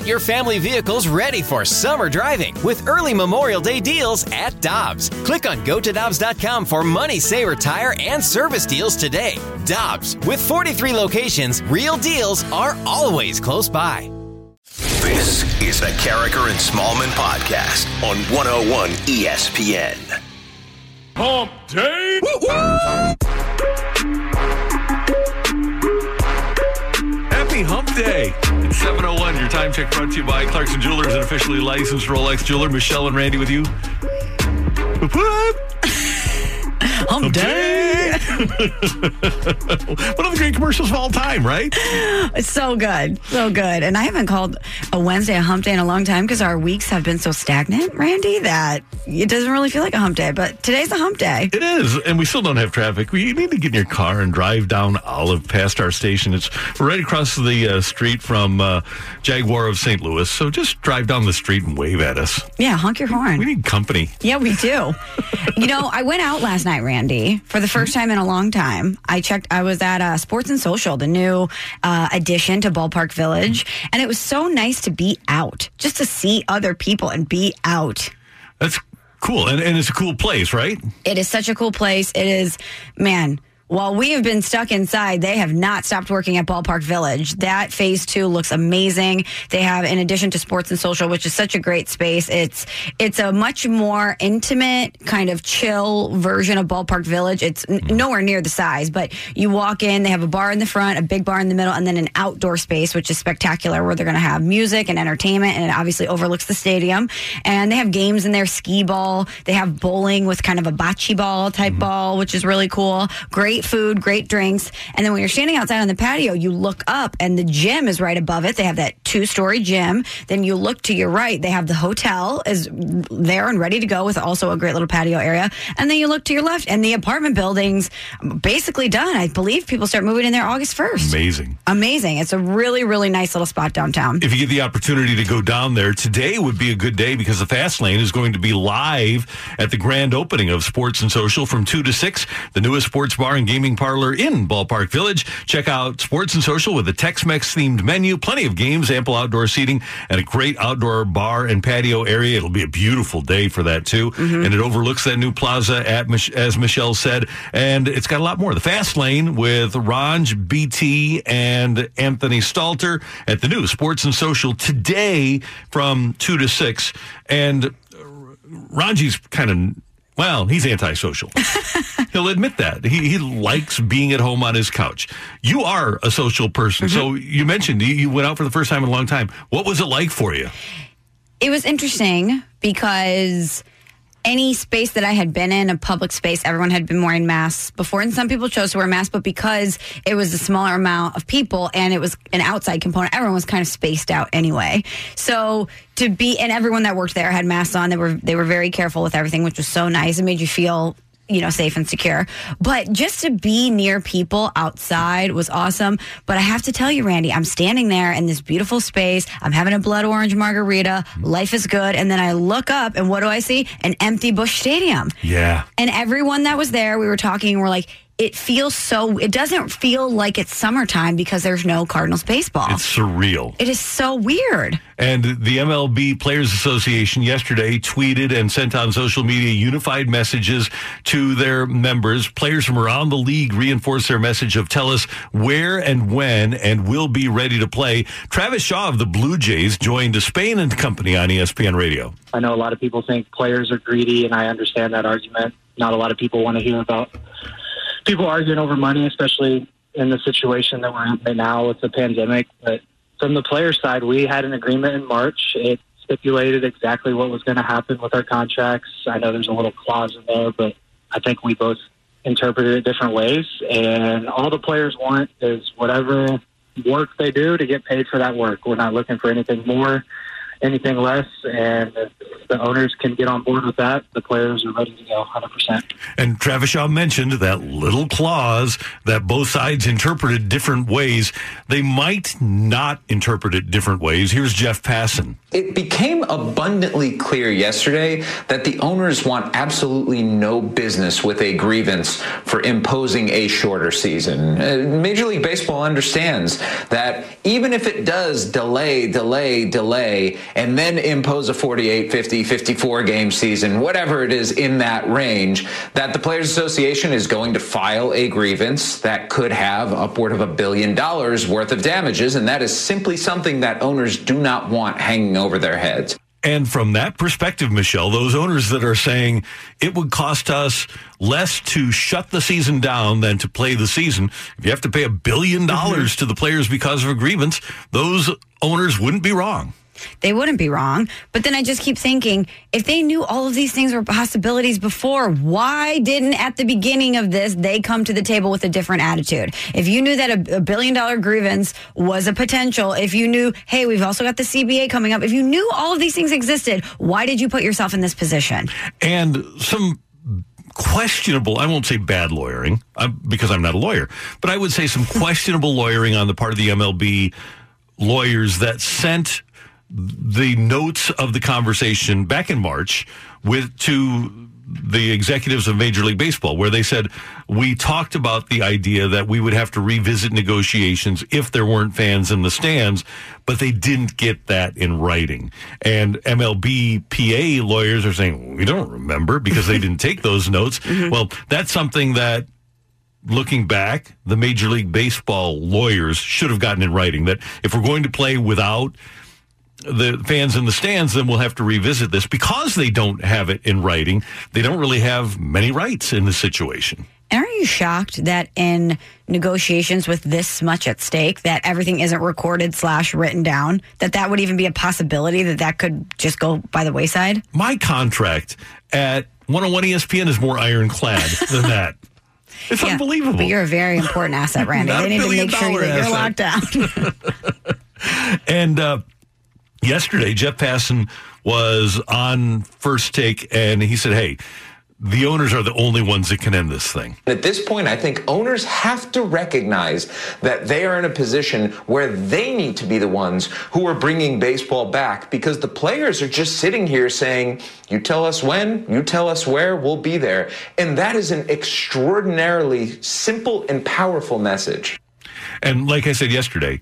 Get your family vehicles ready for summer driving with early Memorial Day deals at Dobbs. Click on gotodobbs.com for money saver tire and service deals today. Dobbs, with 43 locations, real deals are always close by. This is the Karraker and Smallman podcast on 101 ESPN. Hump Day. Happy Hump Day. It's 701. Your time check brought to you by Clarkson Jewelers, an officially licensed Rolex jeweler. Michelle and Randy with you. Whoop, whoop. Hump day. One of the great commercials of all time, right? It's so good. So good. And I haven't called a Wednesday a hump day in a long time because our weeks have been so stagnant, Randy, that it doesn't really feel like a hump day. But today's a hump day. It is, and we still don't have traffic. We need to get in your car and drive down Olive past our station. It's right across the uh, street from uh, Jaguar of St. Louis. So just drive down the street and wave at us. Yeah, honk your horn. We need company. Yeah, we do. you know, I went out last night, Randy, for the first time in a long time. I checked, I was at uh, Sports and Social, the new uh, addition to Ballpark Village. And it was so nice to be out, just to see other people and be out. That's cool, and, and it's a cool place, right? It is such a cool place. It is, man. While we have been stuck inside, they have not stopped working at Ballpark Village. That phase two looks amazing. They have, in addition to sports and social, which is such a great space, it's it's a much more intimate, kind of chill version of Ballpark Village. It's n- mm-hmm. nowhere near the size, but you walk in, they have a bar in the front, a big bar in the middle, and then an outdoor space, which is spectacular, where they're going to have music and entertainment, and it obviously overlooks the stadium. And they have games in there, skee ball. They have bowling with kind of a bocce ball type mm-hmm. ball, which is really cool. Great food, great drinks. And then when you're standing outside on the patio, you look up and the gym is right above it. They have that two story gym. Then you look to your right, they have the hotel is there and ready to go with also a great little patio area. And then you look to your left and the apartment building's basically done. I believe people start moving in there August 1st. Amazing. Amazing. It's a really, really nice little spot downtown. If you get the opportunity to go down there, today would be a good day because the Fast Lane is going to be live at the grand opening of Sports and Social from 2 to 6, the newest sports bar and gaming parlor in Ballpark Village. Check out Sports and Social with a Tex-Mex themed menu, plenty of games, ample outdoor seating, and a great outdoor bar and patio area. It'll be a beautiful day for that too. Mm-hmm. And it overlooks that new plaza at, as Michelle said, and it's got a lot more. The Fast Lane with Ranj BT and Anthony Stalter at the new Sports and Social today from 2 to 6. And Ranji's kind of, well, he's antisocial. He'll admit that. He, he likes being at home on his couch. You are a social person. So mm-hmm. you mentioned you, you went out for the first time in a long time. What was it like for you? it was interesting because any space that I had been in, a public space, everyone had been wearing masks before. And some people chose to wear masks, but because it was a smaller amount of people and it was an outside component, everyone was kind of spaced out anyway. So to be, and everyone that worked there had masks on. They were, they were very careful with everything, which was so nice. It made you feel you know, safe and secure. But just to be near people outside was awesome. But I have to tell you, Randy, I'm standing there in this beautiful space. I'm having a blood orange margarita. Life is good. And then I look up and what do I see? An empty Busch Stadium. Yeah. And everyone that was there, we were talking we're like, it feels so, it doesn't feel like it's summertime because there's no Cardinals baseball. It's surreal. it is so weird. And the MLB Players Association yesterday tweeted and sent on social media unified messages to their members. Players from around the league reinforced their message of tell us where and when and we'll be ready to play. Travis Shaw of the Blue Jays joined Spain and Company on ESPN Radio. I know a lot of people think players are greedy, and I understand that argument. Not a lot of people want to hear about people arguing over money, especially in the situation that we're in right now with the pandemic. But from the player side, we had an agreement in March. It stipulated exactly what was going to happen with our contracts. I know there's a little clause in there, but I think we both interpreted it different ways. And all the players want is whatever work they do to get paid for that work. We're not looking for anything more anything less. And if the owners can get on board with that, the players are ready to go 100%. And Travis Shaw mentioned that little clause that both sides interpreted different ways. They might not interpret it different ways. Here's Jeff Passan. It became abundantly clear yesterday that the owners want absolutely no business with a grievance for imposing a shorter season. Uh, Major League Baseball understands that even if it does delay, delay, delay, and then impose a 48, 50, 54 game season, whatever it is in that range, that the Players Association is going to file a grievance that could have upward of a billion dollars worth of damages. And that is simply something that owners do not want hanging over their heads. And from that perspective, Michelle, those owners that are saying it would cost us less to shut the season down than to play the season, if you have to pay a billion dollars mm-hmm. to the players because of a grievance, those owners wouldn't be wrong. They wouldn't be wrong. But then I just keep thinking if they knew all of these things were possibilities before, why didn't at the beginning of this they come to the table with a different attitude? If you knew that a, a billion dollar grievance was a potential, if you knew, hey, we've also got the CBA coming up, if you knew all of these things existed, why did you put yourself in this position? And some questionable, I won't say bad lawyering uh, because I'm not a lawyer, but I would say some questionable lawyering on the part of the MLB lawyers that sent the notes of the conversation back in March with to the executives of Major League Baseball, where they said we talked about the idea that we would have to revisit negotiations if there weren't fans in the stands, but they didn't get that in writing. And MLB PA lawyers are saying we don't remember because they didn't take those notes. Mm-hmm. Well, that's something that looking back, the Major League Baseball lawyers should have gotten in writing that if we're going to play without the fans in the stands, then we'll have to revisit this because they don't have it in writing. They don't really have many rights in the situation. And are you shocked that in negotiations with this much at stake, that everything isn't recorded slash written down? That that would even be a possibility that that could just go by the wayside? My contract at 101 ESPN is more ironclad than that. It's Yeah, unbelievable. But you're a very important asset, Randy. They need to make sure that you're asset. locked down. And uh, yesterday, Jeff Passan was on first take, and he said, "Hey, the owners are the only ones that can end this thing." At this point, I think owners have to recognize that they are in a position where they need to be the ones who are bringing baseball back because the players are just sitting here saying, You tell us when, you tell us where, we'll be there. And that is an extraordinarily simple and powerful message. And like I said yesterday,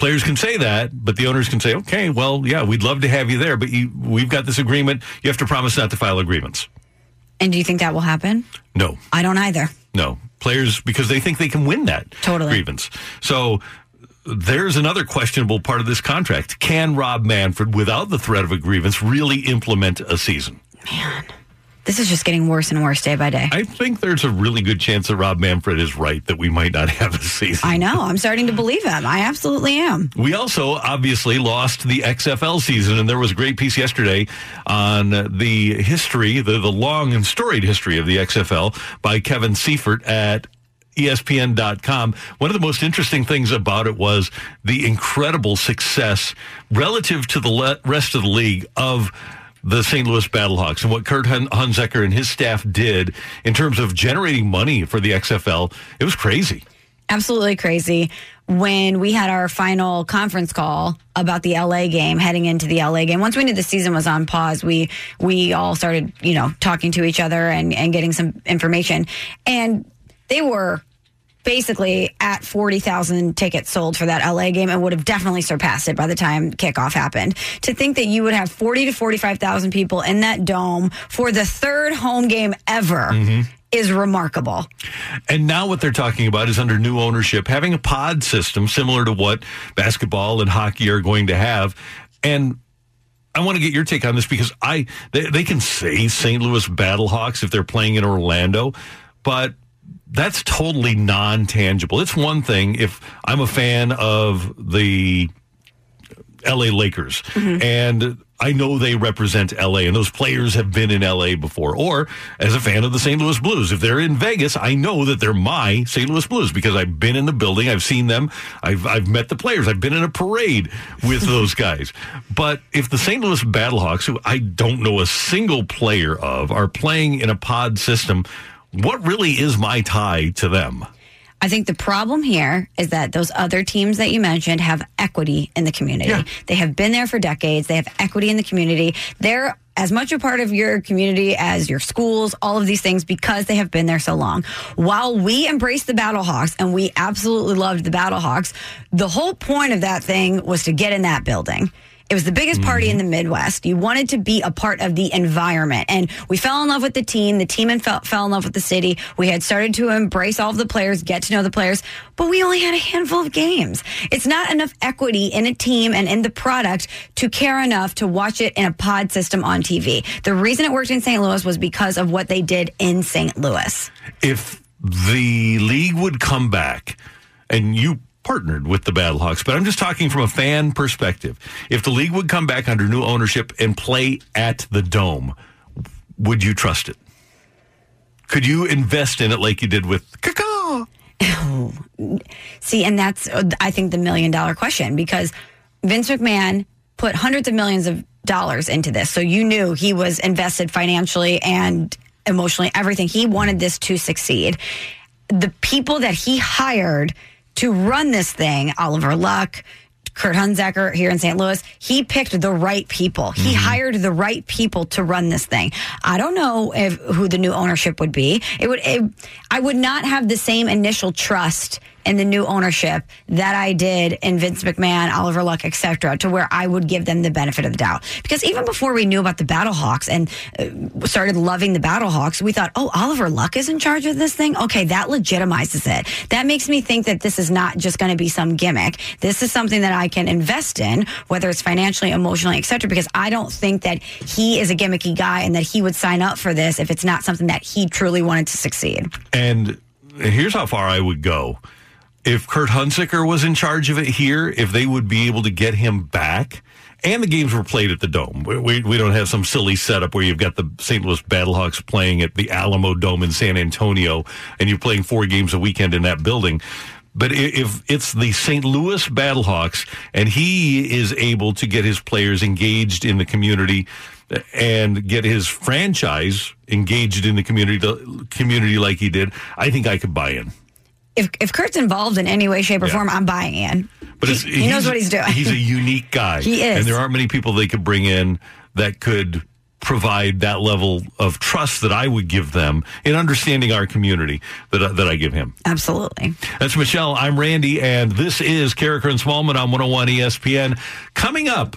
players can say that, but the owners can say, "Okay, well, yeah, we'd love to have you there, but you, we've got this agreement. You have to promise not to file agreements." and do you think that will happen? No, I don't either. no, players because they think they can win that Totally. grievance. So. There's another questionable part of this contract. Can Rob Manfred, without the threat of a grievance, really implement a season? This is just getting worse and worse day by day. I think there's a really good chance that Rob Manfred is right that we might not have a season. I know. I'm starting to believe him. I absolutely am. We also obviously lost the XFL season, and there was a great piece yesterday on the history, the, the long and storied history of the XFL by Kevin Seifert at ESPN.com. One of the most interesting things about it was the incredible success relative to the le- rest of the league of the St. Louis Battlehawks and what Kurt Hun- Hunzeker and his staff did in terms of generating money for the XFL. It was crazy. absolutely crazy when we had our final conference call about the LA game heading into the LA game. Once we knew the season was on pause, we we all started, you know, talking to each other and, and getting some information. And they were basically at 40,000 tickets sold for that LA game and would have definitely surpassed it by the time kickoff happened. To think that you would have 40 to 45,000 people in that dome for the third home game ever mm-hmm. is remarkable. And now what they're talking about is under new ownership, having a pod system similar to what basketball and hockey are going to have. And I want to get your take on this because I they, they can say St. Louis Battlehawks if they're playing in Orlando, but that's totally non-tangible. It's one thing if I'm a fan of the LA Lakers mm-hmm. and I know they represent LA and those players have been in LA before. Or as a fan of the St. Louis Blues, if they're in Vegas, I know that they're my St. Louis Blues because I've been in the building, I've seen them, I've, I've met the players, I've been in a parade with those guys. But if the St. Louis Battlehawks, who I don't know a single player of, are playing in a pod system, what really is my tie to them? I think the problem here is that those other teams that you mentioned have equity in the community. Yeah. They have been there for decades. They have equity in the community. They're as much a part of your community as your schools, all of these things because they have been there so long. While we embrace the Battlehawks and we absolutely loved the Battlehawks, the whole point of that thing was to get in that building. It was the biggest party in mm-hmm. the Midwest. You wanted to be a part of the environment. And we fell in love with the team. The team and fell, fell in love with the city. We had started to embrace all of the players, get to know the players, but we only had a handful of games. It's not enough equity in a team and in the product to care enough to watch it in a pod system on TV. The reason it worked in St. Louis was because of what they did in St. Louis. if the league would come back and you partnered with the Battlehawks, but I'm just talking from a fan perspective. If the league would come back under new ownership and play at the Dome, would you trust it? Could you invest in it like you did with Kaka? See, and that's, I think, the million dollar question because Vince McMahon put hundreds of millions of dollars into this. So you knew he was invested financially and emotionally, everything. He wanted this to succeed. The people that he hired to run this thing, Oliver Luck, Kurt Hunzeker here in St. Louis, he picked the right people. He mm-hmm. hired the right people to run this thing. I don't know if who the new ownership would be. It would it, I would not have the same initial trust in the new ownership that I did in Vince McMahon, Oliver Luck, etc., to where I would give them the benefit of the doubt. Because even before we knew about the Battlehawks and uh, started loving the Battlehawks, we thought, oh, Oliver Luck is in charge of this thing. Okay, that legitimizes it. That makes me think that this is not just going to be some gimmick. This is something that I can invest in, whether it's financially, emotionally, etc. Because I don't think that he is a gimmicky guy and that he would sign up for this if it's not something that he truly wanted to succeed. And here's how far I would go. If Kurt Hunzeker was in charge of it here, if they would be able to get him back, and the games were played at the Dome. We, we, we don't have some silly setup where you've got the St. Louis Battlehawks playing at the Alamo Dome in San Antonio, and you're playing four games a weekend in that building. But if it's the St. Louis Battlehawks and he is able to get his players engaged in the community and get his franchise engaged in the community, the community like he did, I think I could buy in. If if Kurt's involved in any way, shape, or Yeah. form, I'm buying in. But he, it's, he knows what he's doing. He's a unique guy. He is. and there aren't many people they could bring in that could provide that level of trust that I would give them in understanding our community that I- that I give him. Absolutely. That's Michelle. I'm Randy, and this is Karraker and Smallman on 101 ESPN. Coming up,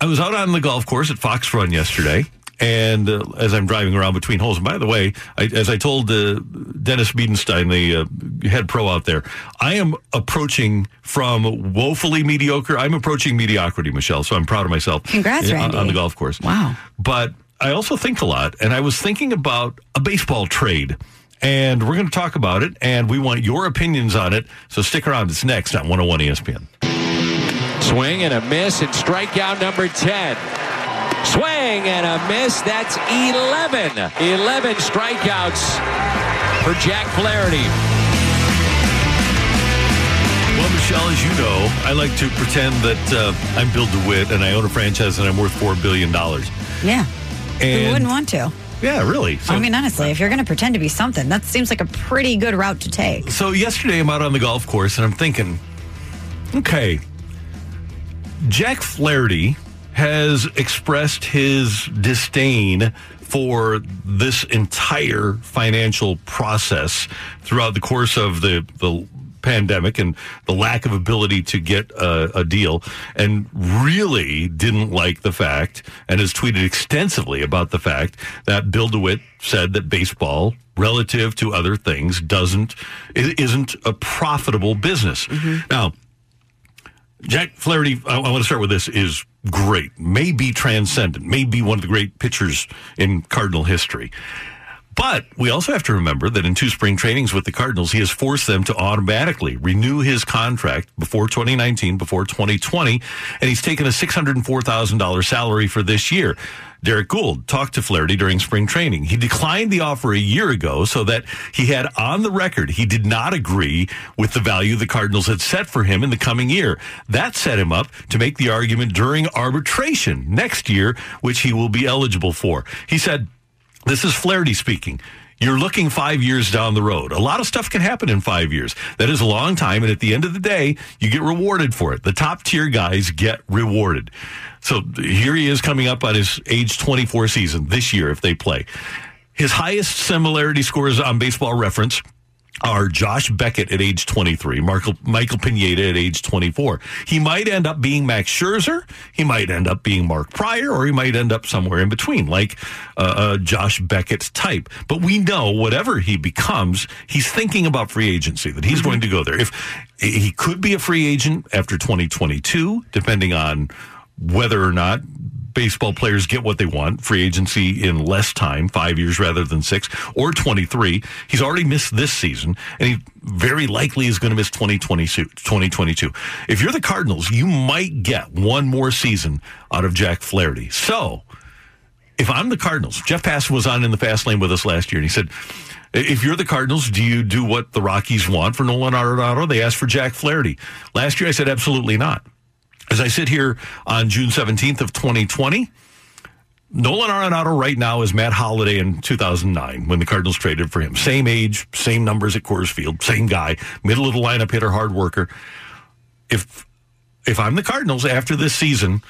I was out on the golf course at Fox Run yesterday. And uh, as I'm driving around between holes, and by the way, I, as I told uh, Dennis Biedenstein, the uh, head pro out there, I am approaching from woefully mediocre. I'm approaching mediocrity, Michelle. So I'm proud of myself. Congrats, uh, on- Randy. on the golf course. Wow. But I also think a lot, and I was thinking about a baseball trade. And we're going to talk about it, and we want your opinions on it. So stick around. It's next on 101 ESPN. Swing and a miss and strikeout number 10. Swing and a miss. That's 11. 11 strikeouts for Jack Flaherty. Well, Michelle, as you know, I like to pretend that uh, I'm Bill DeWitt and I own a franchise and I'm worth $4 billion. Yeah. And Who wouldn't want to? Yeah, really. So, I mean, honestly, if you're going to pretend to be something, that seems like a pretty good route to take. so yesterday I'm out on the golf course and I'm thinking, okay, Jack Flaherty has expressed his disdain for this entire financial process throughout the course of the, the pandemic and the lack of ability to get a, a deal and really didn't like the fact and has tweeted extensively about the fact that Bill DeWitt said that baseball relative to other things doesn't isn't a profitable business. Mm-hmm. Now, Jack Flaherty, I, I want to start with this, is great. May be transcendent, may be one of the great pitchers in Cardinal history. But we also have to remember that in two spring trainings with the Cardinals, he has forced them to automatically renew his contract before 2019, before 2020, and he's taken a $604,000 salary for this year. Derrick Goold talked to Flaherty during spring training. He declined the offer a year ago so that he had on the record he did not agree with the value the Cardinals had set for him in the coming year. That set him up to make the argument during arbitration next year, which he will be eligible for. He said, This is Flaherty speaking. You're looking five years down the road. A lot of stuff can happen in five years. That is a long time. And at the end of the day, you get rewarded for it. The top tier guys get rewarded. So here he is coming up on his age 24 season this year if they play. His highest similarity scores on baseball reference are Josh Beckett at age 23, Michael, Michael Pineda at age 24. He might end up being Max Scherzer. He might end up being Mark Prior, or he might end up somewhere in between, like uh, uh, Josh Beckett's type. But we know whatever he becomes, he's thinking about free agency, that he's going to go there. If he could be a free agent after 2022, depending on whether or not baseball players get what they want, free agency in less time, five years rather than six, or 23. He's already missed this season, and he very likely is going to miss 2022. 2022. If you're the Cardinals, you might get one more season out of Jack Flaherty. So, if I'm the Cardinals, Jeff Passan was on in the fast lane with us last year, and he said, if you're the Cardinals, do you do what the Rockies want for Nolan Arenado? They asked for Jack Flaherty. Last year, I said absolutely not. As I sit here on June 17th of 2020, Nolan Arenado right now is Matt Holliday in 2009 when the Cardinals traded for him. Same age, same numbers at Coors Field, same guy, middle of the lineup hitter, hard worker. If if I'm the Cardinals after this season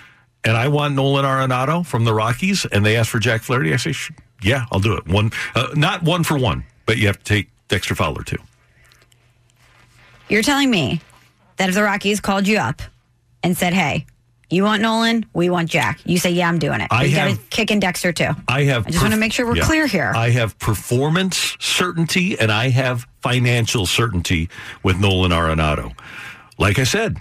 and I want Nolan Arenado from the Rockies and they ask for Jack Flaherty, I say, yeah, I'll do it. One, uh, not one for one, but you have to take Dexter Fowler too. You're telling me that if the Rockies called you up and said, "Hey, you want Nolan? We want Jack." You say, "Yeah, I'm doing it." I got to kick in Dexter too. I have. I just want to make sure we're yeah. clear here. I have performance certainty and I have financial certainty with Nolan Arenado. Like I said,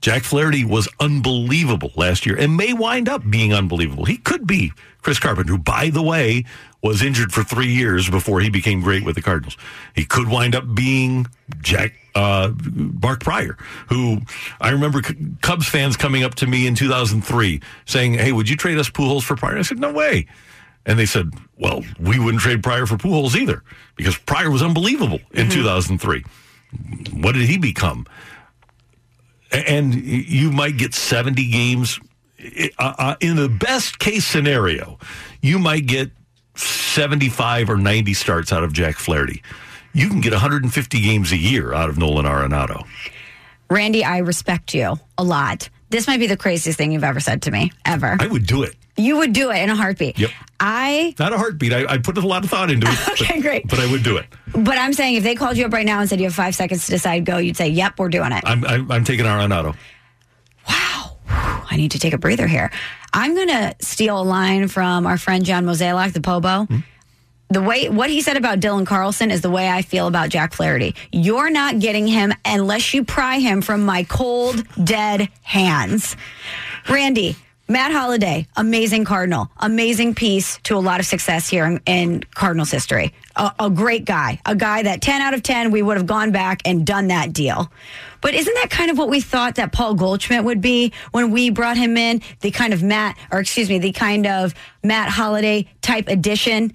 Jack Flaherty was unbelievable last year and may wind up being unbelievable. He could be Chris Carpenter, who, by the way, was injured for three years before he became great with the Cardinals. He could wind up being Jack uh, Mark Prior, who I remember C- Cubs fans coming up to me in 2003 saying, "Hey, would you trade us Pujols for Prior?" I said, "No way." And they said, "Well, we wouldn't trade Prior for Pujols either because Prior was unbelievable in 2003." What did he become? and you might get 70 games. Uh, uh, in the best case scenario, you might get 75 or 90 starts out of Jack Flaherty. You can get 150 games a year out of Nolan Arenado. Randy, I respect you a lot. This might be the craziest thing you've ever said to me, ever. I would do it. you would do it in a heartbeat. Yep. I, Not a heartbeat. I, I put a lot of thought into it. Okay, but, great. But I would do it. but I'm saying if they called you up right now and said you have five seconds to decide, go, you'd say, "Yep, we're doing it." I'm, I'm, I'm taking Arenado. wow, I need to take a breather here. I'm going to steal a line from our friend John Mozeliak, the Pobo. Hmm? The way what he said about Dylan Carlson is the way I feel about Jack Flaherty. You're not getting him unless you pry him from my cold, dead hands. Randy, Matt Holliday, amazing Cardinal, amazing piece to a lot of success here in, in Cardinals history. A, a great guy, a guy that 10 out of 10, we would have gone back and done that deal. But isn't that kind of what we thought that Paul Goldschmidt would be when we brought him in? The kind of Matt, or excuse me, the kind of Matt Holliday type addition.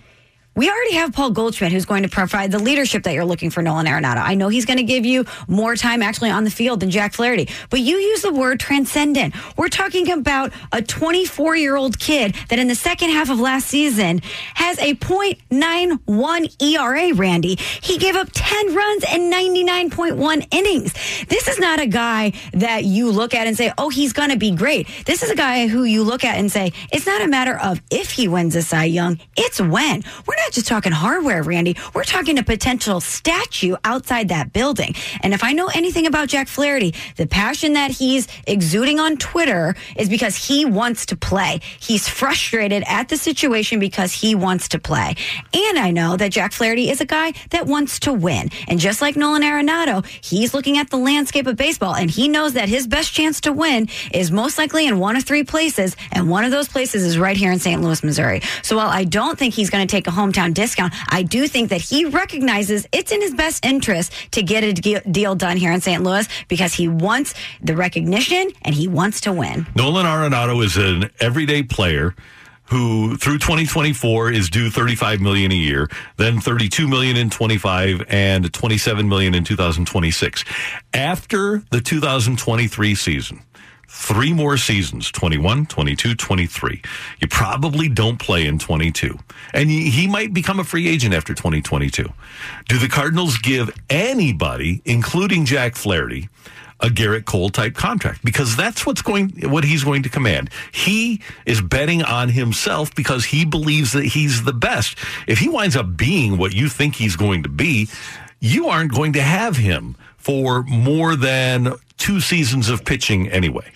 We already have Paul Goldschmidt who's going to provide the leadership that you're looking for Nolan Arenado. I know he's going to give you more time actually on the field than Jack Flaherty, but you use the word transcendent. We're talking about a 24 year old kid that in the second half of last season has a .91 ERA, Randy. He gave up 10 runs and 99.1 innings. This is not a guy that you look at and say, oh, he's going to be great. This is a guy who you look at and say, it's not a matter of if he wins a Cy Young, it's when. We're not just talking hardware, Randy. We're talking a potential statue outside that building. And if I know anything about Jack Flaherty, the passion that he's exuding on Twitter is because he wants to play. He's frustrated at the situation because he wants to play. And I know that Jack Flaherty is a guy that wants to win. And just like Nolan Arenado, he's looking at the landscape of baseball and he knows that his best chance to win is most likely in one of three places. And one of those places is right here in St. Louis, Missouri. So while I don't think he's going to take a home hometown discount. I do think that he recognizes it's in his best interest to get a deal done here in St. Louis because he wants the recognition and he wants to win. Nolan Arenado is an everyday player who through 2024 is due 35 million a year, then 32 million in 25 and 27 million in 2026. After the 2023 season, three more seasons 21 22 23 you probably don't play in 22 and he might become a free agent after 2022 do the cardinals give anybody including jack flaherty a Gerrit Cole type contract? Because that's what's going what he's going to command. He is betting on himself because he believes that he's the best. If he winds up being what you think he's going to be, you aren't going to have him for more than two seasons of pitching anyway.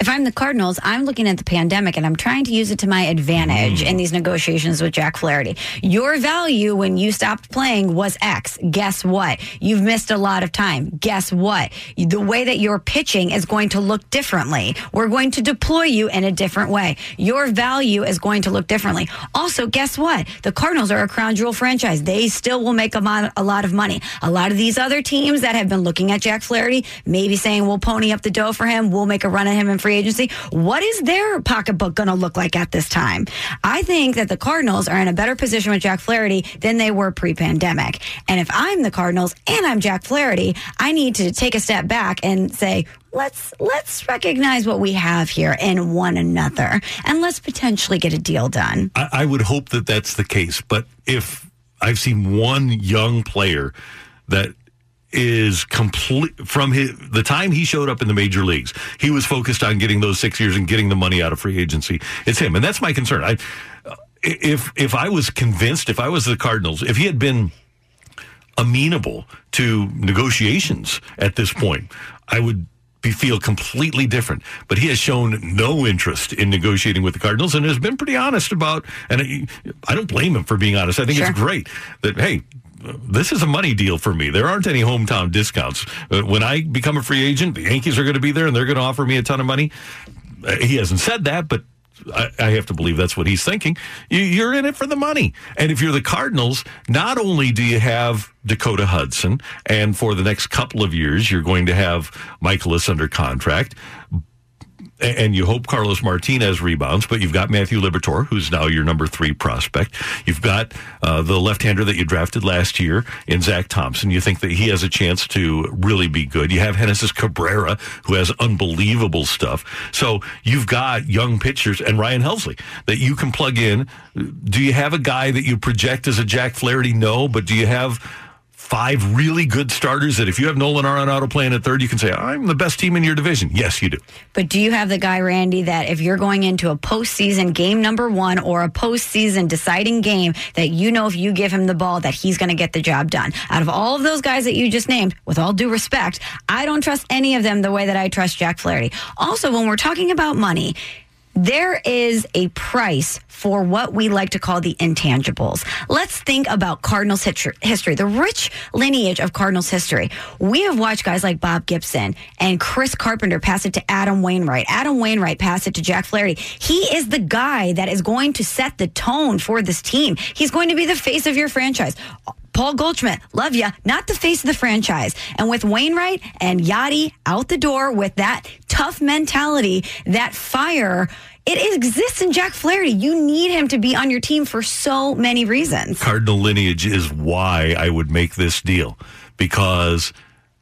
If I'm the Cardinals, I'm looking at the pandemic and I'm trying to use it to my advantage Mm. in these negotiations with Jack Flaherty. Your value when you stopped playing was X. Guess what? You've missed a lot of time. Guess what? The way that you're pitching is going to look differently. We're going to deploy you in a different way. Your value is going to look differently. Also, guess what? The Cardinals are a crown jewel franchise. They still will make a, mon- a lot of money. A lot of these other teams that have been looking at Jack Flaherty, maybe saying we'll pony up the dough for him, we'll make a run at him in free agency. What is their pocketbook going to look like at this time? I think that the Cardinals are in a better position with Jack Flaherty than they were pre-pandemic. And if I'm the Cardinals and I'm Jack Flaherty, I need to take a step back and say, let's let's recognize what we have here in one another and let's potentially get a deal done. I, I would hope that that's the case. But if I've seen one young player that is complete from his, the time he showed up in the major leagues, he was focused on getting those six years and getting the money out of free agency. It's him, and that's my concern. I, if if I was convinced, if I was the Cardinals, if he had been amenable to negotiations at this point, I would be feel completely different. But he has shown no interest in negotiating with the Cardinals and has been pretty honest about. And I, I don't blame him for being honest. I think Sure. it's great that hey. This is a money deal for me. There aren't any hometown discounts. Uh, When I become a free agent, the Yankees are going to be there and they're going to offer me a ton of money. Uh, He hasn't said that, but I, I have to believe that's what he's thinking. You're in it for the money. And if you're the Cardinals, not only do you have Dakota Hudson, and for the next couple of years, you're going to have Mikolas under contract. And you hope Carlos Martinez rebounds, but you've got Matthew Liberatore, who's now your number three prospect. You've got uh, the left-hander that you drafted last year in Zack Thompson. You think that he has a chance to really be good. You have Genesis Cabrera, who has unbelievable stuff. So you've got young pitchers and Ryan Helsley that you can plug in. Do you have a guy that you project as a Jack Flaherty? No, but do you have five really good starters that if you have Nolan Arenado playing at third, you can say, I'm the best team in your division? Yes, you do. But do you have the guy, Randy, that if you're going into a postseason game number one or a postseason deciding game, that you know if you give him the ball, that he's going to get the job done? Out of all of those guys that you just named, with all due respect, I don't trust any of them the way that I trust Jack Flaherty. Also, when we're talking about money, there is a price for what we like to call the intangibles. Let's think about Cardinals history, the rich lineage of Cardinals history. We have watched guys like Bob Gibson and Chris Carpenter pass it to Adam Wainwright. Adam Wainwright pass it to Jack Flaherty. He is the guy that is going to set the tone for this team. He's going to be the face of your franchise. Paul Goldschmidt, love ya, not the face of the franchise. And with Wainwright and Yadi out the door with that tough mentality, that fire, it exists in Jack Flaherty. You need him to be on your team for so many reasons. Cardinal lineage is why I would make this deal because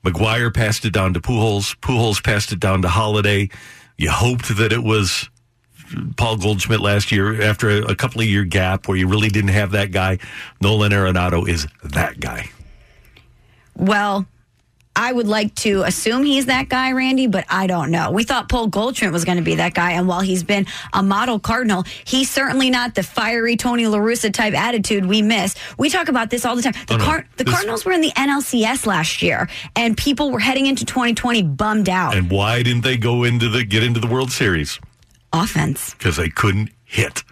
McGwire passed it down to Pujols. Pujols passed it down to Holliday. You hoped that it was Paul Goldschmidt last year after a, a couple of year gap where you really didn't have that guy. Nolan Arenado is that guy. Well, I would like to assume he's that guy, Randy, but I don't know. We thought Paul Goldschmidt was going to be that guy, and while he's been a model Cardinal, he's certainly not the fiery Tony La Russa type attitude we miss. We talk about this all the time. The, Oh, no. Car- the This- Cardinals were in the NLCS last year, and people were heading into 2020 bummed out. And why didn't they go into the get into the World Series? Offense. Because they couldn't hit.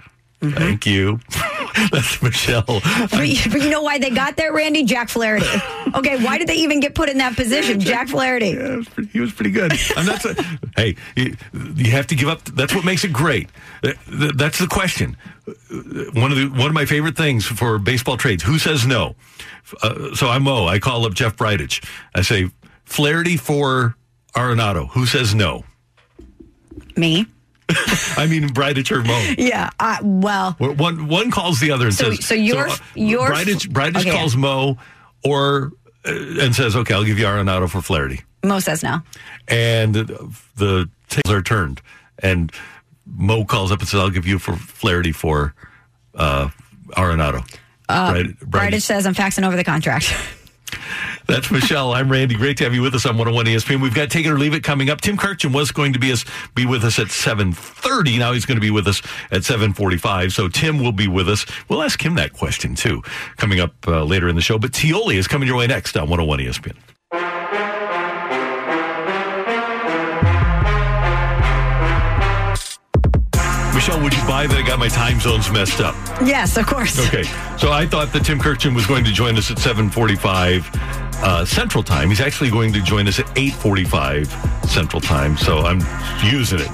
Mm-hmm. Thank you. That's Michelle. But, but you know why they got there, Randy? Jack Flaherty. Okay, why did they even get put in that position? Jack Flaherty. Yeah, it was pretty- he was pretty good. I'm not. hey, you, you have to give up. That's what makes it great. Uh, th- That's the question. Uh, uh, one of the one of my favorite things for baseball trades. Who says no? Uh, so I'm Mo. I call up Jeff Bridich. I say Flaherty for Arenado. Who says no? Me? I mean Bridich or Mo. Yeah. Uh, well, One one calls the other and So- says. so your- your- Bridich, Bridich Okay. calls Mo, or uh, and says, "Okay, I'll give you Arenado for Flaherty." Mo says no. and the tables are turned. And Mo calls up and says, "I'll give you for Flaherty for uh, Arenado." Bride- Bride- Bridich says I'm faxing over the contract. That's Michelle. I'm Randy. Great to have you with us on 101 ESPN. We've got Take It or Leave It coming up. Tim Kurkjian was going to be us be with us at 7:30. Now he's going to be with us at 7:45. So Tim will be with us. We'll ask him that question too coming up uh, later in the show. But Tioli is coming your way next on 101 ESPN. Michelle, would you buy that I got my time zones messed up? yes, of course. Okay, so I thought that Tim Kurkjian was going to join us at 7:45 uh, Central Time. He's actually going to join us at 8:45 Central Time. So I'm using it.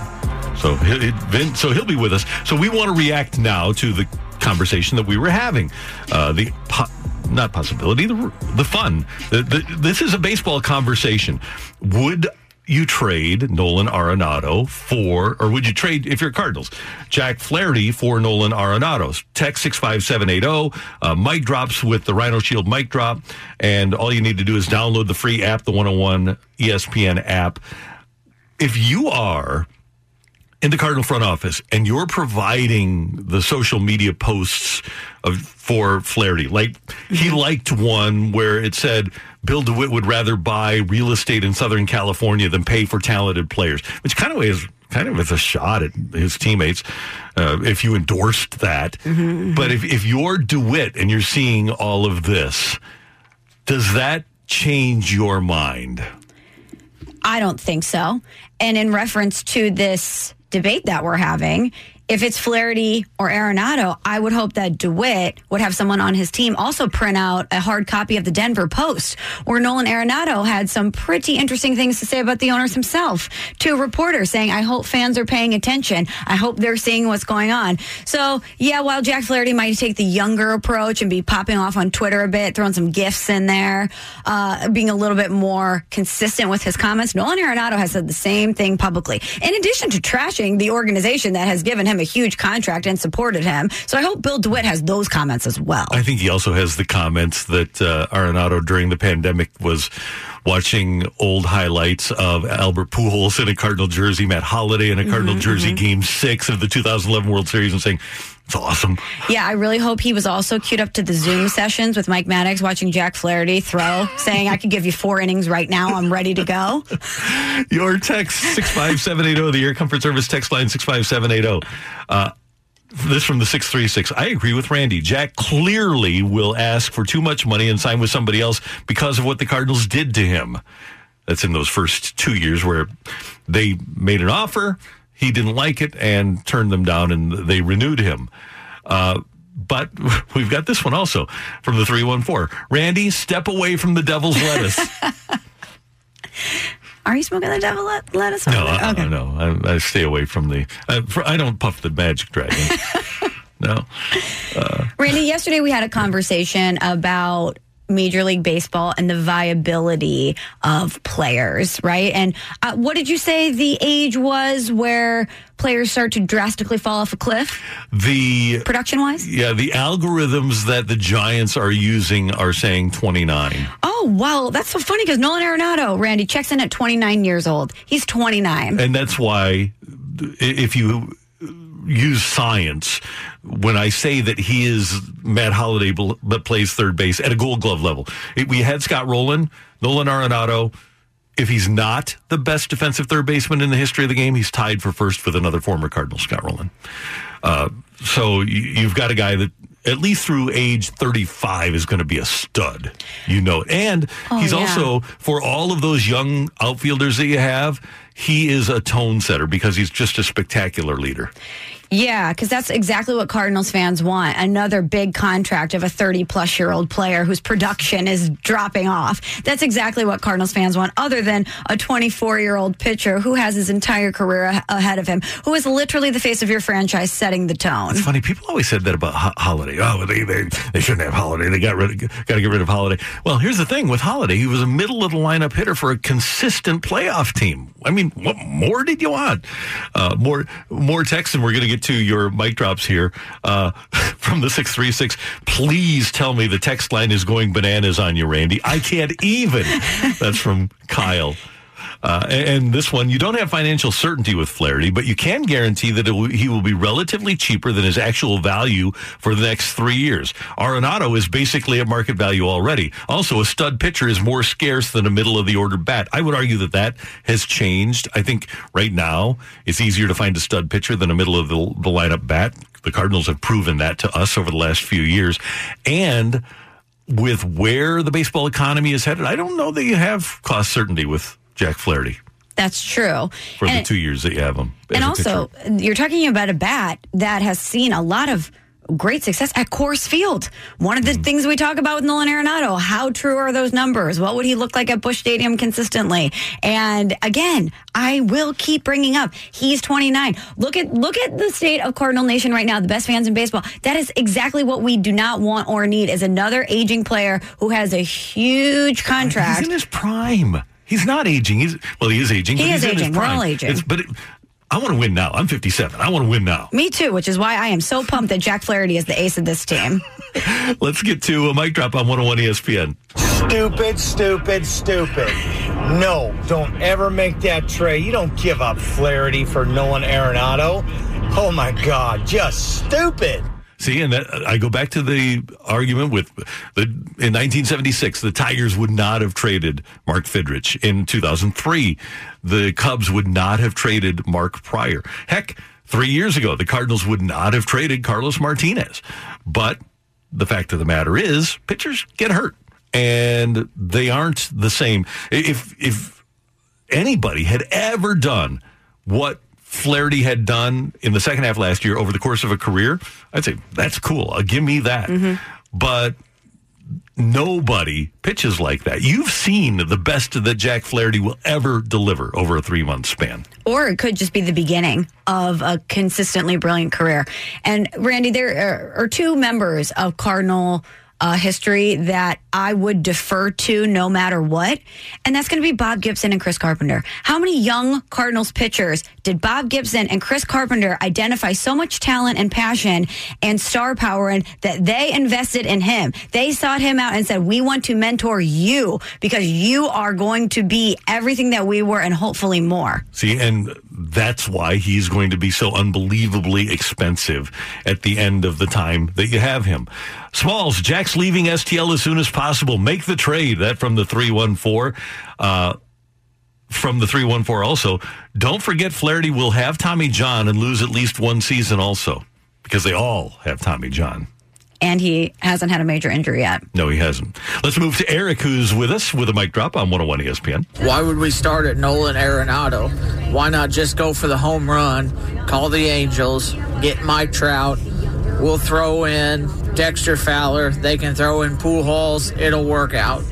So he, Vin, so he'll be with us. So we want to react now to the conversation that we were having. Uh, the po- not possibility, the the fun. The, the, this is a baseball conversation. Would you trade Nolan Arenado for, or would you trade, if you're Cardinals, Jack Flaherty for Nolan Arenado? Text 65780. Uh, mic drops with the Rhino Shield mic drop. And all you need to do is download the free app, the 101 ESPN app. If you are in the Cardinal front office and you're providing the social media posts of, for Flaherty, like he liked one where it said Bill DeWitt would rather buy real estate in Southern California than pay for talented players, which kind of is kind of is a shot at his teammates uh, if you endorsed that. But if, if you're DeWitt and you're seeing all of this, does that change your mind? I don't think so. And in reference to this debate that we're having, if it's Flaherty or Arenado, I would hope that DeWitt would have someone on his team also print out a hard copy of the Denver Post, where Nolan Arenado had some pretty interesting things to say about the owners himself to a reporter saying, I hope fans are paying attention. I hope they're seeing what's going on. So, yeah, while Jack Flaherty might take the younger approach and be popping off on Twitter a bit, throwing some gifts in there, uh, being a little bit more consistent with his comments, Nolan Arenado has said the same thing publicly. In addition to trashing the organization that has given him a huge contract and supported him. So I hope Bill DeWitt has those comments as well. I think he also has the comments that uh, Arenado during the pandemic was watching old highlights of Albert Pujols in a Cardinal jersey, Matt Holliday in a Cardinal jersey, Game Six of the 2011 World Series, and saying it's awesome. Yeah, I really hope he was also queued up to the Zoom sessions with Mike Maddux watching Jack Flaherty throw, saying, I could give you four innings right now. I'm ready to go. Your text six five seven eight zero. The Air Comfort Service text line six five seven eight zero. Uh, this from the 636. I agree with Randy. Jack clearly will ask for too much money and sign with somebody else because of what the Cardinals did to him. That's in those first two years where they made an offer, he didn't like it, and turned them down, and they renewed him. Uh, but we've got this one also from the 314. Randy, step away from the devil's lettuce. Are you smoking the devil let- lettuce? No? I, okay. no, I, I stay away from the. I, for, I don't puff the magic dragon. no, Randy, yesterday we had a conversation about Major League Baseball and the viability of players, right? And uh, what did you say the age was where players start to drastically fall off a cliff, the production wise? yeah the algorithms that the Giants are using are saying twenty nine. Oh, well, that's so funny because Nolan Arenado, Randy, checks in at 29 years old. He's 29. and that's why if you use science when I say that he is Matt Holliday bl- but plays third base at a Gold Glove level. We had Scott Rolen, Nolan Arenado. If he's not the best defensive third baseman in the history of the game, he's tied for first with another former Cardinal, Scott Rolen. Uh, so you, you've got a guy that at least through age 35 is going to be a stud. You know, and oh, he's yeah. also for all of those young outfielders that you have, he is a tone setter because he's just a spectacular leader. Yeah, because that's exactly what Cardinals fans want. Another big contract of a 30 plus year old player whose production is dropping off. That's exactly what Cardinals fans want, other than a 24 year old pitcher who has his entire career ahead of him, who is literally the face of your franchise setting the tone. It's funny. People always said that about Ho- Holliday. Oh, they, they they shouldn't have Holliday. They got rid of, got to get rid of Holliday. Well, here's the thing with Holliday. He was a middle of the lineup hitter for a consistent playoff team. I mean, what more did you want? Uh, more more and we're going to get to your mic drops here uh, from the six three six. Please tell me the text line is going bananas on you, Randy. I can't even. That's from Kyle. Uh, and this one, you don't have financial certainty with Flaherty, but you can guarantee that he will be relatively cheaper than his actual value for the next three years. Arenado is basically at market value already. Also, a stud pitcher is more scarce than a middle of the order bat. I would argue that that has changed. I think right now it's easier to find a stud pitcher than a middle of the, the lineup bat. The Cardinals have proven that to us over the last few years. And with where the baseball economy is headed, I don't know that you have cost certainty with Jack Flaherty That's true. for the And- two years that you have him. and also, pitcher. you're talking about a bat that has seen a lot of great success at Coors Field. One of the Mm-hmm. things we talk about with Nolan Arenado, how true are those numbers? What would he look like at Busch Stadium consistently? And again, I will keep bringing up he's 29. Look at look at the state of Cardinal Nation right now, the best fans in baseball. That is exactly what we do not want or need is another aging player who has a huge contract. He's in his prime. He's not aging. He's well, he is aging. He but is he's in his aging. We're all aging. It's- but it, I want to win now. I'm 57. I want to win now. Me too, which is why I am so pumped that Jack Flaherty is the ace of this team. Let's get to a mic drop on 101 ESPN. Stupid, stupid, stupid. No, don't ever make that trade. You don't give up Flaherty for Nolan Arenado. Oh my God, just stupid. See, and that, I go back to the argument with the in 1976, the Tigers would not have traded Mark Fidrych. In 2003, the Cubs would not have traded Mark Prior. Heck, three years ago, the Cardinals would not have traded Carlos Martinez. But the fact of the matter is, pitchers get hurt, and they aren't the same. If if anybody had ever done what Flaherty had done in the second half last year over the course of a career, I'd say that's cool. Uh, give me that. But nobody pitches like that. You've seen the best that Jack Flaherty will ever deliver over a three month span. Or it could just be the beginning of a consistently brilliant career. And Randy, there are, are two members of Cardinal uh, history that I would defer to no matter what. And that's going to be Bob Gibson and Chris Carpenter. How many young Cardinals pitchers did Bob Gibson and Chris Carpenter identify so much talent and passion and star power in that they invested in him? They sought him out and said, We want to mentor you because you are going to be everything that we were and hopefully more. See, and that's why he's going to be so unbelievably expensive at the end of the time that you have him. Smalls, Jack's leaving STL as soon as possible. Make the trade. That from the 314. Uh, from the 314 also. Don't forget Flaherty will have Tommy John and lose at least one season also because they all have Tommy John. and he hasn't had a major injury yet. No, he hasn't. Let's move to Eric, who's with us with a mic drop on 101 ESPN. Why would we start at Nolan Arenado? Why not just go for the home run, call the Angels, get Mike Trout? We'll throw in Dexter Fowler. They can throw in pool Pujols. It'll work out.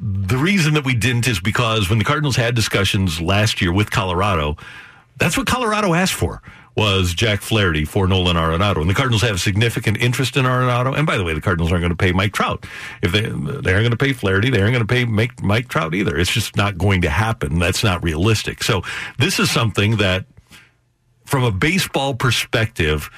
The reason that we didn't is because when the Cardinals had discussions last year with Colorado, that's what Colorado asked for was Jack Flaherty for Nolan Arenado. And the Cardinals have a significant interest in Arenado. And by the way, the Cardinals aren't going to pay Mike Trout. If they, they aren't going to pay Flaherty, they aren't going to pay Mike, Mike Trout either. It's just not going to happen. That's not realistic. So this is something that from a baseball perspective,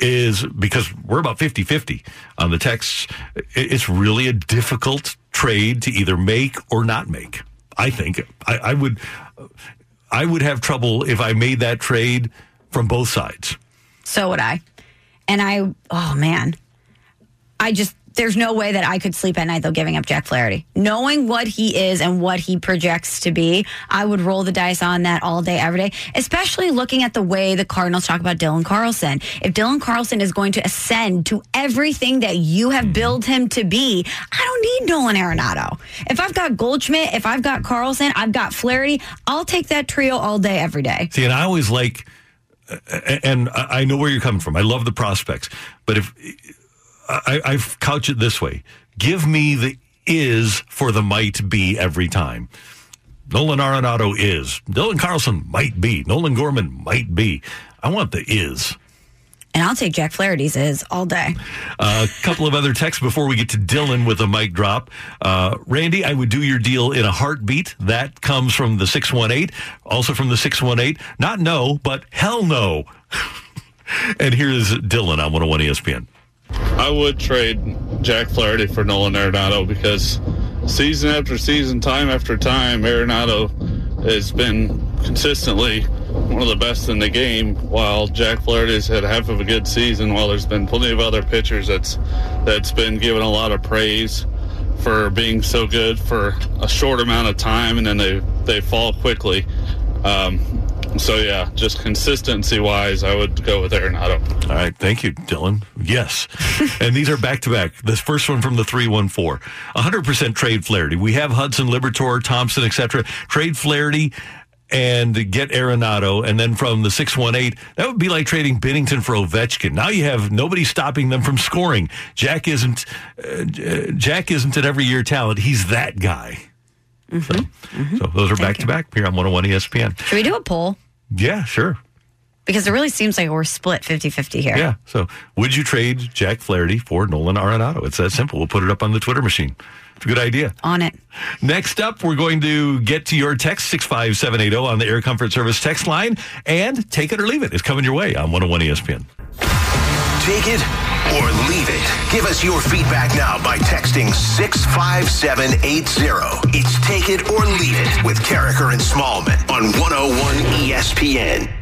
is because we're about 50 50 on the texts. It's really a difficult trade to either make or not make. I think I, I would, I would have trouble if I made that trade from both sides. So would I. And I, oh man, I just, there's no way that I could sleep at night though giving up Jack Flaherty. Knowing what he is and what he projects to be, I would roll the dice on that all day, every day, especially looking at the way the Cardinals talk about Dylan Carlson. If Dylan Carlson is going to ascend to everything that you have mm-hmm. billed him to be, I don't need Nolan Arenado. If I've got Goldschmidt, if I've got Carlson, I've got Flaherty, I'll take that trio all day, every day. See, and I always like, and I I know where you're coming from. I love the prospects, but if I, I couch it this way, give me the is for the might be every time. Nolan Arenado is. Dylan Carlson might be. Nolan Gorman might be. I want the is. And I'll take Jack Flaherty's is all day. A couple of other texts before we get to Dylan with a mic drop. Uh, Randy, I would do your deal in a heartbeat. That comes from the 618. Also from the 618. Not no, but hell no. and here's Dylan on 101 ESPN. I would trade Jack Flaherty for Nolan Arenado because season after season, time after time, Arenado has been consistently one of the best in the game, while Jack Flaherty's had half of a good season. While there's been plenty of other pitchers that's that's been given a lot of praise for being so good for a short amount of time, and then they they fall quickly. Um, so yeah, just consistency wise, I would go with Arenado. All right, thank you, Dylan. Yes, and these are back to back. This first one from the three one four, hundred percent trade Flaherty. We have Hudson, Liberatore, Thompson, etc. Trade Flaherty and get Arenado, and then from the six one eight, that would be like trading Binnington for Ovechkin. Now you have nobody stopping them from scoring. Jack isn't uh, Jack isn't an every year talent. He's that guy. So, mm-hmm. Mm-hmm. so those are back to back here on 101 ESPN. Should we do a poll? Yeah, sure. Because it really seems like we're split 50 50 here. Yeah. So, would you trade Jack Flaherty for Nolan Arenado? It's that simple. We'll put it up on the Twitter machine. It's a good idea. On it. Next up, we're going to get to your text 65780 on the Air Comfort Service text line. And take it or leave it. it is coming your way on 101 ESPN. Take it or leave it. Give us your feedback now by texting 65780. It's Take It or Leave It with Karraker and Smallman on 101 ESPN.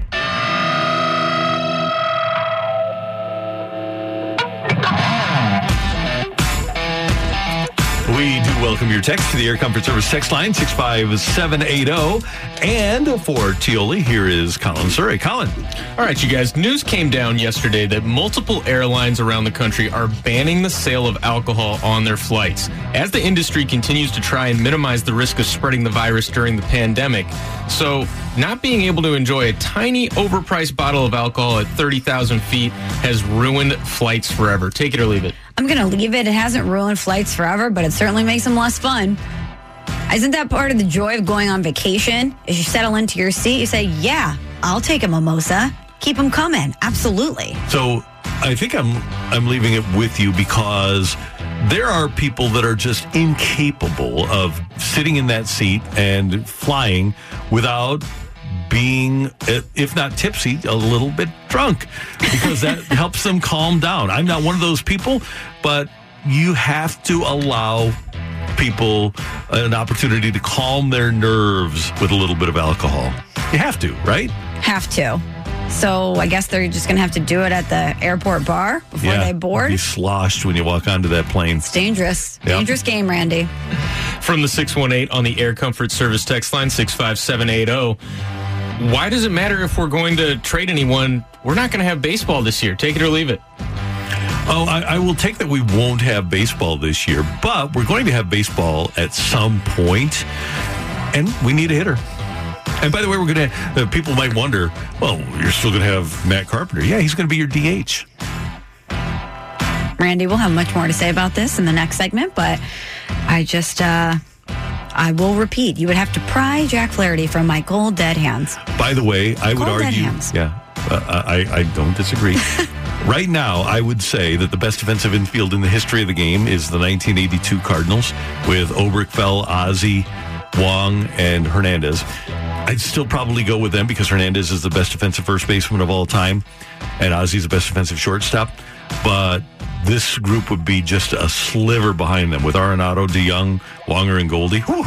We do welcome your text to the Air Comfort Service text line 65780. And for Tioli, here is Colin Surrey. Colin. All right, you guys. News came down yesterday that multiple airlines around the country are banning the sale of alcohol on their flights as the industry continues to try and minimize the risk of spreading the virus during the pandemic. So, not being able to enjoy a tiny, overpriced bottle of alcohol at 30,000 feet has ruined flights forever. Take it or leave it. I'm going to leave it. It hasn't ruined flights forever, but it certainly makes them less fun. Isn't that part of the joy of going on vacation? As you settle into your seat, you say, Yeah, I'll take a mimosa. Keep them coming. Absolutely. So I think I'm I'm leaving it with you because there are people that are just incapable of sitting in that seat and flying without being, eh, if not tipsy, a little bit drunk because that helps them calm down. I'm not one of those people, but you have to allow people an opportunity to calm their nerves with a little bit of alcohol. You have to, right? Have to. So I guess they're just going to have to do it at the airport bar before they board. Be sloshed when you walk onto that plane. It's dangerous. Yep. Dangerous game, Randy. From the 618 on the Air Comfort Service text line 65780. Why does it matter if we're going to trade anyone? We're not going to have baseball this year. Take it or leave it. Oh, I, I, will take that we won't have baseball this year, but we're going to have baseball at some point, and we need a hitter. And by the way, we're going to, uh, people might wonder, well, you're still going to have Matt Carpenter. Yeah, he's going to be your DH. Randy, we'll have much more to say about this in the next segment, but I just, uh, I will repeat, you would have to pry Jack Flaherty from my cold dead hands. By the way, I would Cold dead argue, hands. yeah, uh, I, I don't disagree. right now, I would say that the best defensive infield in the history of the game is the 1982 Cardinals with Oberkfell, Ozzie, Wong, and Hernandez. I'd still probably go with them because Hernandez is the best defensive first baseman of all time, and Ozzie's the best defensive shortstop. But this group would be just a sliver behind them with Arenado, DeJong, Wonger, and Goldie. Whew,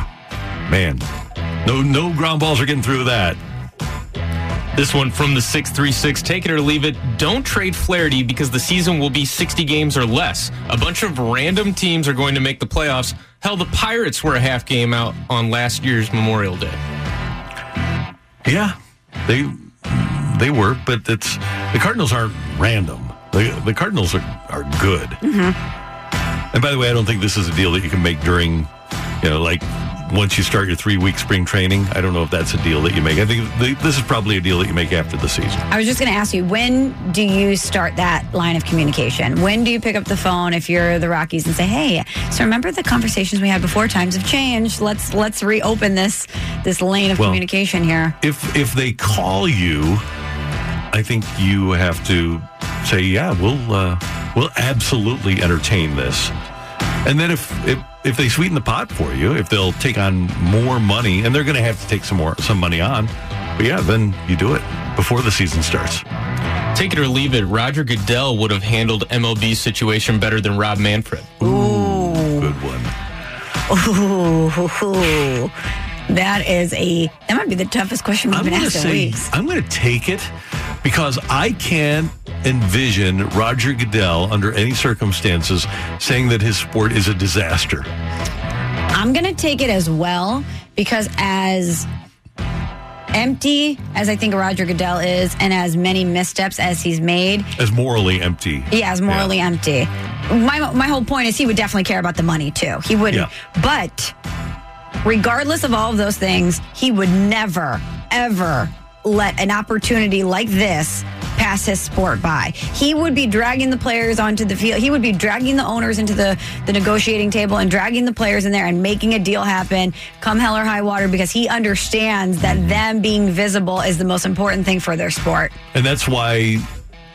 man, no no ground balls are getting through that. This one from the 636. Take it or leave it. Don't trade Flaherty because the season will be 60 games or less. A bunch of random teams are going to make the playoffs. Hell, the Pirates were a half game out on last year's Memorial Day. Yeah, they they were, but it's the Cardinals aren't random. The the Cardinals are are good. Mm-hmm. And by the way, I don't think this is a deal that you can make during, you know, like once you start your three week spring training. I don't know if that's a deal that you make. I think th- this is probably a deal that you make after the season. I was just going to ask you, when do you start that line of communication? When do you pick up the phone if you're the Rockies and say, "Hey, so remember the conversations we had before? Times have changed. Let's let's reopen this this lane of Well, communication here." If if they call you, I think you have to say, "Yeah, we'll uh, we'll absolutely entertain this." And then if, if if they sweeten the pot for you, if they'll take on more money, and they're going to have to take some more some money on, but yeah, then you do it before the season starts. Take it or leave it. Roger Goodell would have handled MLB's situation better than Rob Manfred. Ooh Good one. Ooh, that is a that might be the toughest question we've I'm been asked in weeks. I'm going to take it because I can't envision Roger Goodell under any circumstances saying that his sport is a disaster. I'm going to take it as well because as empty as I think Roger Goodell is and as many missteps as he's made, As morally empty. he as morally empty. My my whole point is he would definitely care about the money too. He wouldn't. But regardless of all of those things, he would never ever let an opportunity like this pass his sport by. He would be dragging the players onto the field. He would be dragging the owners into the, the negotiating table and dragging the players in there and making a deal happen come hell or high water because he understands that them being visible is the most important thing for their sport. And that's why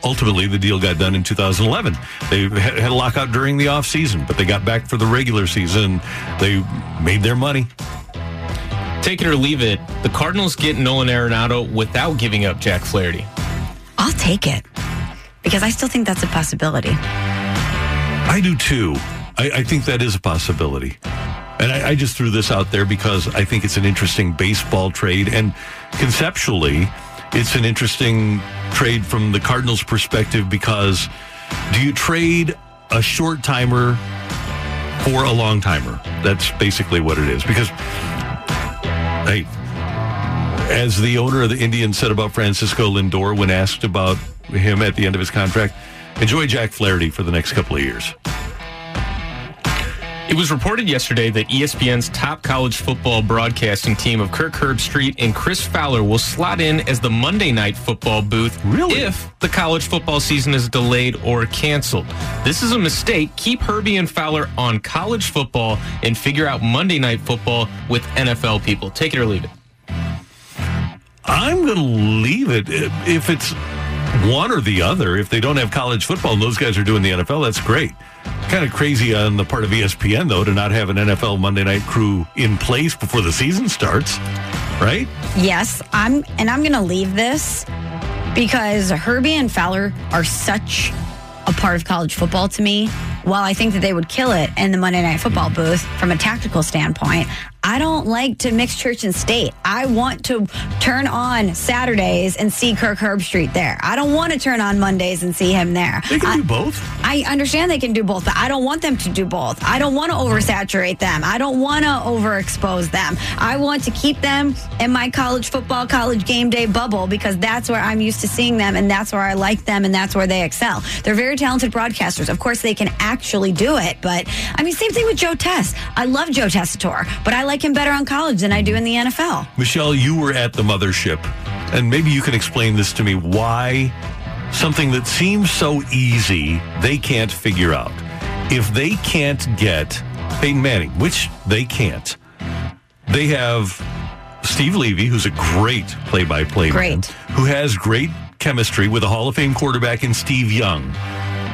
ultimately the deal got done in 2011. They had had a lockout during the offseason, but they got back for the regular season. They made their money. Take it or leave it. The Cardinals get Nolan Arenado without giving up Jack Flaherty. I'll take it because I still think that's a possibility. I do too. I, I think that is a possibility. And I, I just threw this out there because I think it's an interesting baseball trade. And conceptually, it's an interesting trade from the Cardinals' perspective because do you trade a short timer for a long timer? That's basically what it is. Because, hey, as the owner of the Indians said about Francisco Lindor when asked about him at the end of his contract, enjoy Jack Flaherty for the next couple of years. It was reported yesterday that ESPN's top college football broadcasting team of Kirk Herbstreit and Chris Fowler will slot in as the Monday night football booth Really? if the college football season is delayed or canceled. This is a mistake. Keep Herbie and Fowler on college football and figure out Monday night football with NFL people. Take it or leave it. I'm going to leave it if it's one or the other. If they don't have college football and those guys are doing the NFL, that's great. Kind of crazy on the part of ESPN, though, to not have an NFL Monday night crew in place before the season starts, right? Yes, I'm, and I'm going to leave this because Herbie and Fowler are such a part of college football to me. While I think that they would kill it in the Monday Night Football booth from a tactical standpoint, I don't like to mix church and state. I want to turn on Saturdays and see Kirk Herbstreit there. I don't want to turn on Mondays and see him there. They can I- do both. I understand they can do both, but I don't want them to do both. I don't want to oversaturate them. I don't want to overexpose them. I want to keep them in my college football, college game day bubble because that's where I'm used to seeing them and that's where I like them and that's where they excel. They're very talented broadcasters. Of course, they can actually do it, but I mean, same thing with Joe Tess. I love Joe Tessitore, but I like him better on college than I do in the NFL. Michelle, you were at the mothership, and maybe you can explain this to me why something that seems so easy they can't figure out. If they can't get Peyton Manning, which they can't, they have Steve Levy, who's a great play by play man, Great. who has great chemistry with a Hall of Fame quarterback in Steve Young.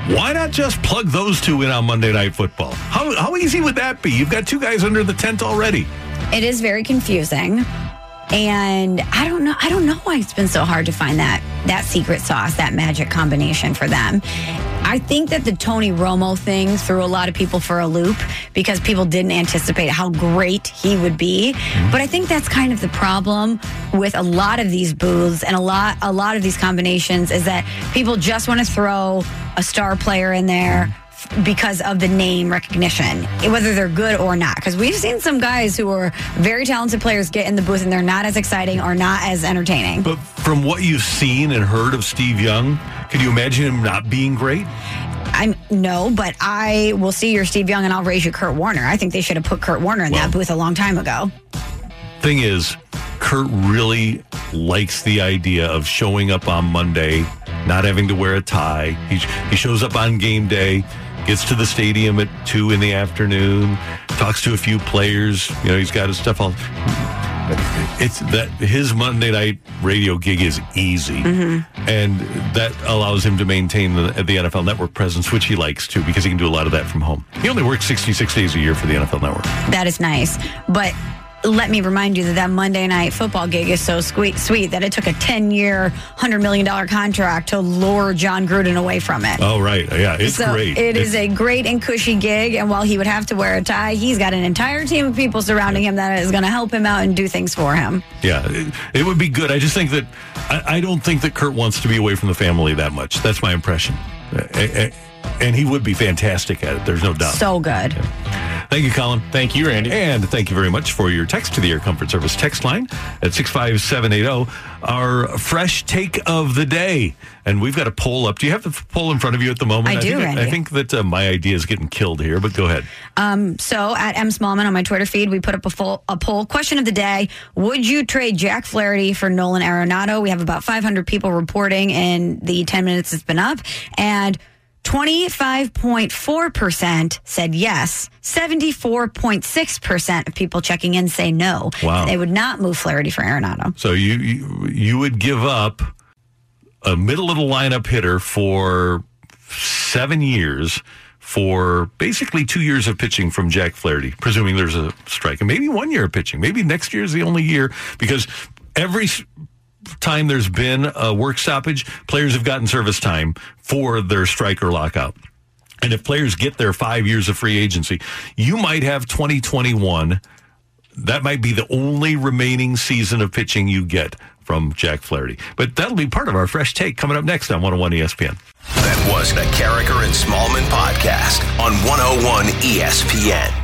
Why not just plug those two in on Monday Night Football? How, how easy would that be? You've got two guys under the tent already. It is very confusing. And I don't know I don't know why it's been so hard to find that that secret sauce, that magic combination for them. I think that the Tony Romo thing threw a lot of people for a loop because people didn't anticipate how great he would be. Mm-hmm. But I think that's kind of the problem with a lot of these booths and a lot a lot of these combinations is that people just want to throw a star player in there because of the name recognition, whether they're good or not. Because we've seen some guys who are very talented players get in the booth and they're not as exciting or not as entertaining. But from what you've seen and heard of Steve Young, can you imagine him not being great? I'm no, but I will see your Steve Young and I'll raise you Kurt Warner. I think they should have put Kurt Warner in Well- that booth a long time ago. Thing is, Kurt really likes the idea of showing up on Monday, not having to wear a tie. He, he shows up on game day, gets to the stadium at two in the afternoon, talks to a few players. You know, he's got his stuff all. It's that his Monday night radio gig is easy, mm-hmm. and that allows him to maintain the, the NFL Network presence, which he likes too, because he can do a lot of that from home. He only works sixty six days a year for the NFL Network. That is nice. But let me remind you that that Monday night football gig is so sweet, sweet that it took a 10 year, $100 million contract to lure Jon Gruden away from it. Oh right, yeah, it's so great. It It's- is a great and cushy gig. And while he would have to wear a tie, he's got an entire team of people surrounding him that is going to help him out and do things for him. Yeah, it, it would be good. I just think that I, I don't think that Kurt wants to be away from the family that much. That's my impression, and he would be fantastic at it. There's no doubt. So good. Thank you, Colin. Thank you, Randy. And thank you very much for your text to the Air Comfort Service text line at 65780. Our fresh take of the day. And we've got a poll up. Do you have the poll in front of you at the moment? I do, think, Randy. I think that uh, my idea is getting killed here, but go ahead. Um, so at M Smallman on my Twitter feed, we put up a, full, a poll. Question of the day: Would you trade Jack Flaherty for Nolan Arenado? We have about 500 people reporting in the 10 minutes it's been up, and 25.4 percent said yes. 74.6 percent of people checking in say no. Wow. They would not move Flaherty for Arenado. So you, you you would give up a middle of the lineup hitter for seven years for basically two years of pitching from Jack Flaherty, presuming there's a strike, and maybe one year of pitching. Maybe next year is the only year because every time there's been a work stoppage, players have gotten service time for their striker lockout. And if players get their five years of free agency, you might have 2021 that might be the only remaining season of pitching you get from Jack Flaherty. But that'll be part of our fresh take coming up next on 101 ESPN. That was the Karraker and Smallman podcast on 101 ESPN.